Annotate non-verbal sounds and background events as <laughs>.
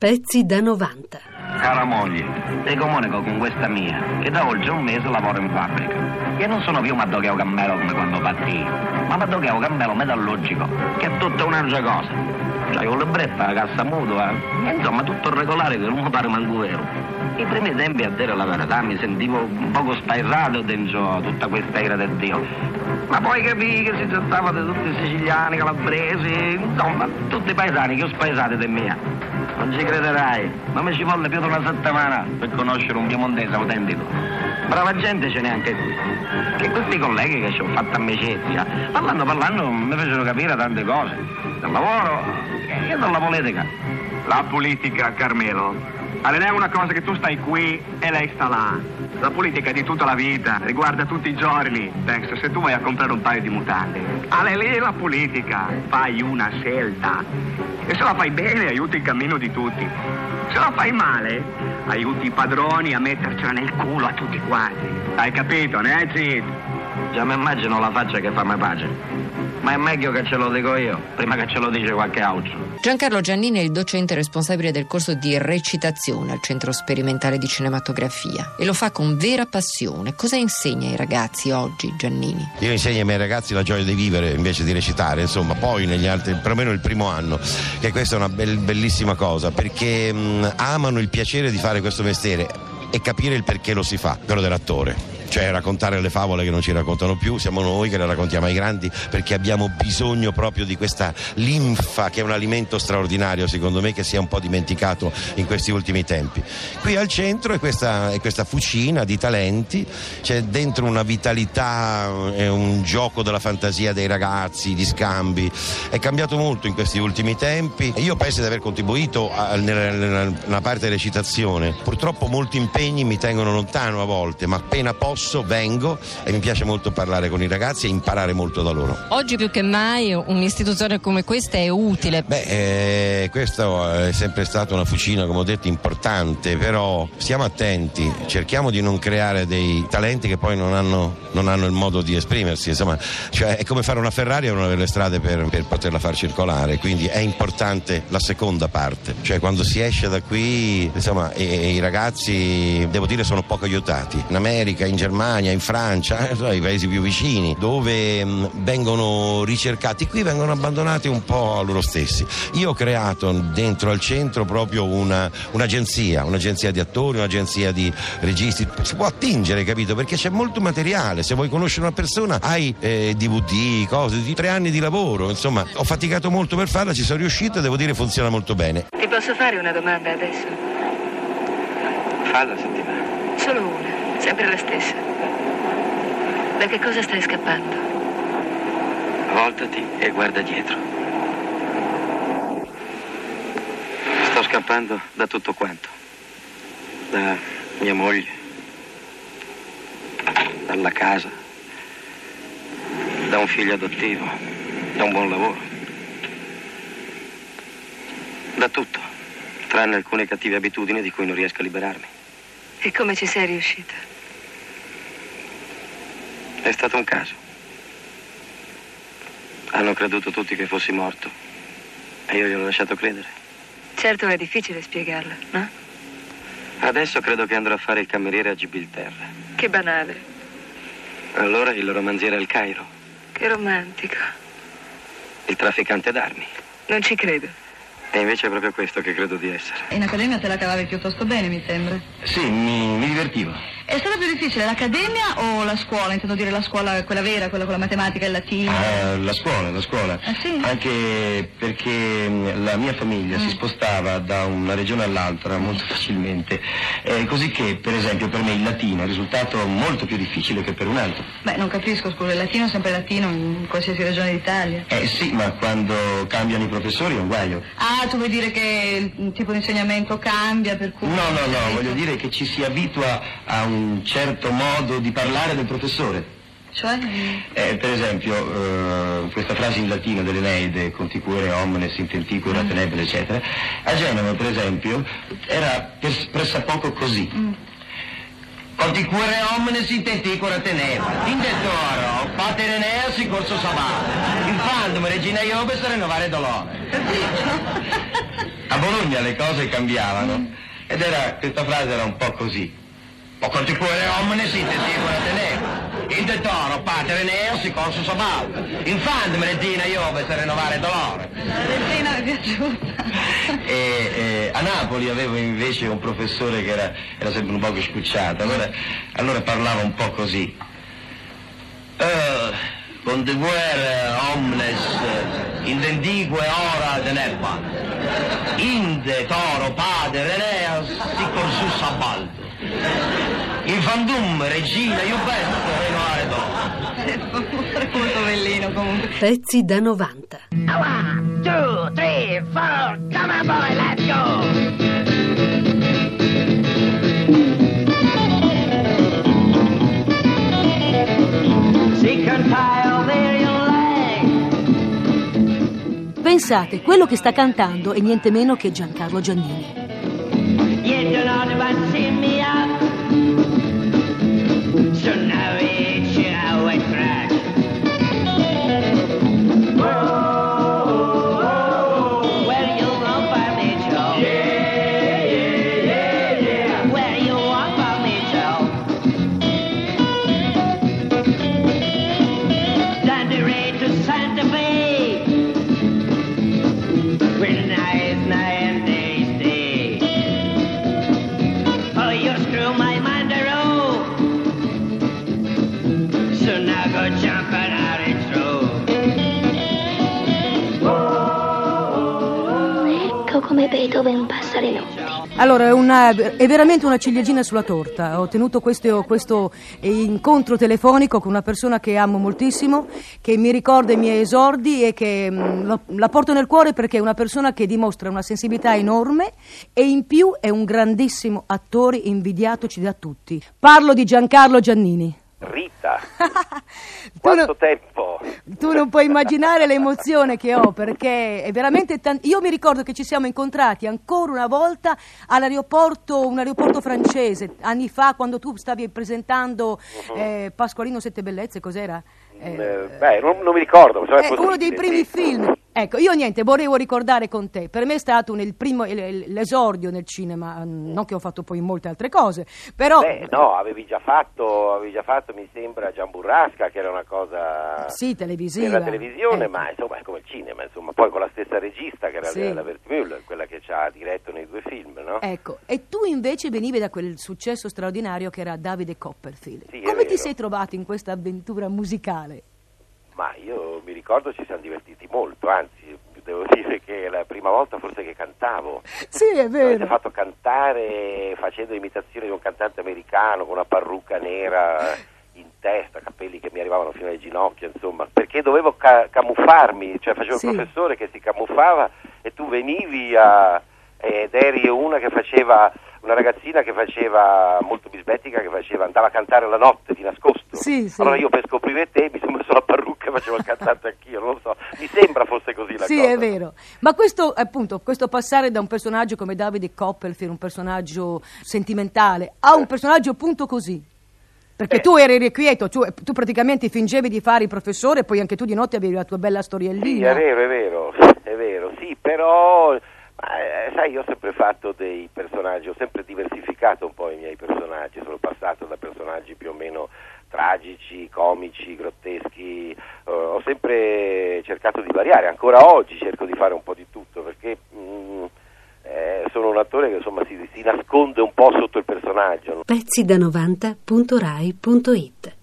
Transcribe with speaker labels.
Speaker 1: Pezzi da 90.
Speaker 2: Cara moglie, ti comunico con questa mia, che da oltre un mese lavoro in fabbrica. E non sono più Maddocheo Cammelo come quando partì, ma Maddocheo Cammelo metallurgico, che è tutta un'altra cosa. C'hai un libretto, la cassa mutua, e insomma tutto regolare che non mi pare manco vero. I primi tempi a dire la verità mi sentivo un poco spaesato dentro tutta questa era del Dio. Ma poi capii che si trattava di tutti i siciliani, calabresi, insomma, tutti i paesani che ho spaesati di mia. Non ci crederai, ma mi ci volle più di una settimana per conoscere un piemontese autentico. Brava gente ce n'è anche qui. Che questi colleghi che ci ho fatto amicizia, parlando parlando mi fecero capire tante cose. Del lavoro e della politica.
Speaker 3: La politica, Carmelo. Allora è una cosa che tu stai qui e lei sta là. La politica è di tutta la vita, riguarda tutti i giorni. Pensa, se tu vai a comprare un paio di mutande, allora lì è la politica. Fai una scelta. E se la fai bene aiuti il cammino di tutti. Se la fai male, aiuti i padroni a mettercela nel culo a tutti quanti. Hai capito, né, Zid?
Speaker 2: Già mi immagino la faccia che fa me pace. Ma è meglio che ce lo dico io, prima che ce lo dice qualche altro.
Speaker 4: Giancarlo Giannini è il docente responsabile del corso di recitazione al Centro Sperimentale di Cinematografia e lo fa con vera passione. Cosa insegna ai ragazzi oggi, Giannini?
Speaker 5: Io insegno ai miei ragazzi la gioia di vivere invece di recitare, insomma, poi negli altri, perlomeno il primo anno, che questa è una bel, bellissima cosa, perché mh, amano il piacere di fare questo mestiere e capire il perché lo si fa, quello dell'attore cioè raccontare le favole che non ci raccontano più, siamo noi che le raccontiamo ai grandi perché abbiamo bisogno proprio di questa linfa che è un alimento straordinario secondo me che si è un po' dimenticato in questi ultimi tempi. Qui al centro è questa, è questa fucina di talenti, c'è dentro una vitalità, è un gioco della fantasia dei ragazzi, di scambi, è cambiato molto in questi ultimi tempi. Io penso di aver contribuito a, nella, nella parte recitazione, purtroppo molti impegni mi tengono lontano a volte, ma appena posso posso vengo e mi piace molto parlare con i ragazzi e imparare molto da loro.
Speaker 4: Oggi più che mai un'istituzione come questa è utile.
Speaker 5: Beh, eh, questa è sempre stata una fucina, come ho detto, importante, però stiamo attenti, cerchiamo di non creare dei talenti che poi non hanno, non hanno il modo di esprimersi, insomma, cioè, è come fare una Ferrari e non avere le strade per, per poterla far circolare, quindi è importante la seconda parte, cioè quando si esce da qui, insomma, e, e i ragazzi, devo dire, sono poco aiutati. In America, in Germania, Germania, in Francia, eh, i paesi più vicini, dove mh, mm, vengono ricercati, qui vengono abbandonati un po' a loro stessi. Io ho creato dentro al centro proprio una, un'agenzia, un'agenzia di attori, un'agenzia di registi, si può attingere, capito? Perché c'è molto materiale, se vuoi conoscere una persona hai eh, DVD, cose, di tre anni di lavoro, insomma ho faticato molto per farla, ci sono riuscito e devo dire funziona molto bene.
Speaker 6: Ti posso fare una domanda adesso?
Speaker 2: Falla settimana.
Speaker 6: Solo una. Sempre la stessa. Da che cosa stai scappando?
Speaker 2: Voltati e guarda dietro. Sto scappando da tutto quanto. Da mia moglie. Dalla casa. Da un figlio adottivo. Da un buon lavoro. Da tutto. Tranne alcune cattive abitudini di cui non riesco a liberarmi.
Speaker 6: E come ci sei riuscita?
Speaker 2: È stato un caso. Hanno creduto tutti che fossi morto. E io gliel'ho lasciato credere.
Speaker 6: Certo è difficile spiegarlo, no?
Speaker 2: Adesso credo che andrò a fare il cameriere a Gibilterra.
Speaker 6: Che banale.
Speaker 2: Allora il romanziere al Cairo.
Speaker 6: Che romantico.
Speaker 2: Il trafficante d'armi.
Speaker 6: Non ci credo.
Speaker 2: E invece è proprio questo che credo di essere.
Speaker 7: In accademia te la cavavi piuttosto bene, mi sembra.
Speaker 2: Sì, mi, mi divertivo.
Speaker 7: È stata più difficile l'accademia o la scuola? Intendo dire la scuola, quella vera, quella con la matematica e il latino?
Speaker 2: Ah, la scuola, la scuola.
Speaker 7: Ah, sì?
Speaker 2: Anche perché mm, la mia famiglia mm. si spostava da una regione all'altra molto facilmente. Eh, così che, per esempio, per me il latino è risultato molto più difficile che per un altro.
Speaker 7: Beh, non capisco, scusa, il latino è sempre latino in qualsiasi regione d'Italia.
Speaker 2: Eh sì, ma quando cambiano i professori è un guaio.
Speaker 7: Ah, tu vuoi dire che il tipo di insegnamento cambia per cui...
Speaker 2: No, no, no, voglio dire che ci si abitua a un un certo modo di parlare del professore.
Speaker 7: Cioè?
Speaker 2: Eh, per esempio, eh, questa frase in latino dell'Eneide, conticuere omnes intenticura mm. tenebile, eccetera, a Genova, per esempio, era pres- pressappoco così. Mm. Conticuere omnes intenticura tenebile. In detoro, pater Eneas corso sabato. Il fandom regina Iobes rinnovare dolore. A
Speaker 8: Bologna le cose cambiavano ed era, questa frase era un po' così. O continuare omne si te tenere. In de toro, patere neo, si corso sobal. Infante melettina io per rinnovare dolore.
Speaker 7: La mi è piaciuta.
Speaker 8: E, e a Napoli avevo invece un professore che era, era sempre un po' scucciato, allora, allora parlava un po' così. Eh, con de guerre omnes in dendigue ora de nebba. Inde toro padre Eneas si corsus a baldo. Infandum regina iubest renovare dopo.
Speaker 7: È molto bellino comunque.
Speaker 1: Pezzi da 90.
Speaker 9: One, two, three, four, come on boy, let's go!
Speaker 1: Pensate, quello che sta cantando è niente meno che Giancarlo Giannini.
Speaker 9: So
Speaker 10: come Beethoven passa le notti.
Speaker 1: Allora, è, una- è veramente una ciliegina sulla torta. Ho tenuto questo, questo incontro telefonico con una persona che amo moltissimo, che mi ricorda i miei esordi e che mm, lo- la porto nel cuore perché è una persona che dimostra una sensibilità enorme e in più è un grandissimo attore invidiatoci da tutti. Parlo di Giancarlo Giannini.
Speaker 5: Rita, <laughs>
Speaker 1: Tu
Speaker 5: quanto
Speaker 1: no-
Speaker 5: tempo?
Speaker 1: tu non puoi immaginare l'emozione che ho perché è veramente tan- io mi ricordo che ci siamo incontrati ancora una volta all'aeroporto un aeroporto francese anni fa quando tu stavi presentando eh, Pasqualino Sette Bellezze cos'era? Eh,
Speaker 5: Eh, beh, non, non mi ricordo. è
Speaker 1: è uno dei primi film. Ecco, io niente, volevo ricordare con te. Per me è stato un- il primo, l'esordio nel cinema, mm, non che ho fatto poi molte altre cose, però...
Speaker 5: Beh, no, avevi già fatto, avevi già fatto, mi sembra, Gian Burrasca, che era una cosa
Speaker 1: Sì, televisiva.
Speaker 5: per la televisione,
Speaker 1: Ecco.
Speaker 5: ma insomma è come il cinema, insomma, poi con la stessa regista che era
Speaker 1: Sì.
Speaker 5: la Vertmüller, quella che ci ha diretto nei due film, no?
Speaker 1: Ecco, e tu invece venivi da quel successo straordinario che era Davide Copperfield.
Speaker 5: Sì,
Speaker 1: Come ti sei trovato in questa avventura musicale?
Speaker 5: Ma io mi ricordo ci siamo divertiti molto, anzi, devo <laughs> dire che la prima volta forse che cantavo.
Speaker 1: Sì, è
Speaker 5: Mi avete
Speaker 1: vero.
Speaker 5: fatto cantare facendo imitazione di un cantante americano con una parrucca nera in testa, capelli che mi arrivavano fino alle ginocchia, insomma, perché dovevo ca- camuffarmi, cioè facevo
Speaker 1: Sì.
Speaker 5: il professore che si camuffava e tu venivi a, ed eri una che faceva una ragazzina che faceva molto bisbettica che faceva andava a cantare la notte di nascosto
Speaker 1: Sì, sì.
Speaker 5: allora io per scoprire te mi sono messo la parrucca e facevo il cantante anch'io non lo so mi sembra fosse così la
Speaker 1: Sì,
Speaker 5: cosa
Speaker 1: è vero. Ma questo, appunto, questo passare da un personaggio come Davide Copperfield, un personaggio sentimentale, a un personaggio appunto così. Perché
Speaker 5: Eh.
Speaker 1: tu eri irrequieto, tu, tu praticamente fingevi di fare il professore e poi anche tu di notte avevi la tua bella storiellina.
Speaker 5: Sì, è vero, è vero, <laughs> è vero, sì, però eh, sai, io ho sempre fatto dei personaggi, ho sempre diversificato un po' i miei personaggi, sono passato da personaggi più o meno tragici, comici, grotteschi, eh, ho sempre cercato di variare, ancora oggi cerco di fare un po' di tutto perché mm, eh, sono un attore che insomma si, si nasconde un po' sotto il personaggio.
Speaker 1: Pezzi da 90.rai.it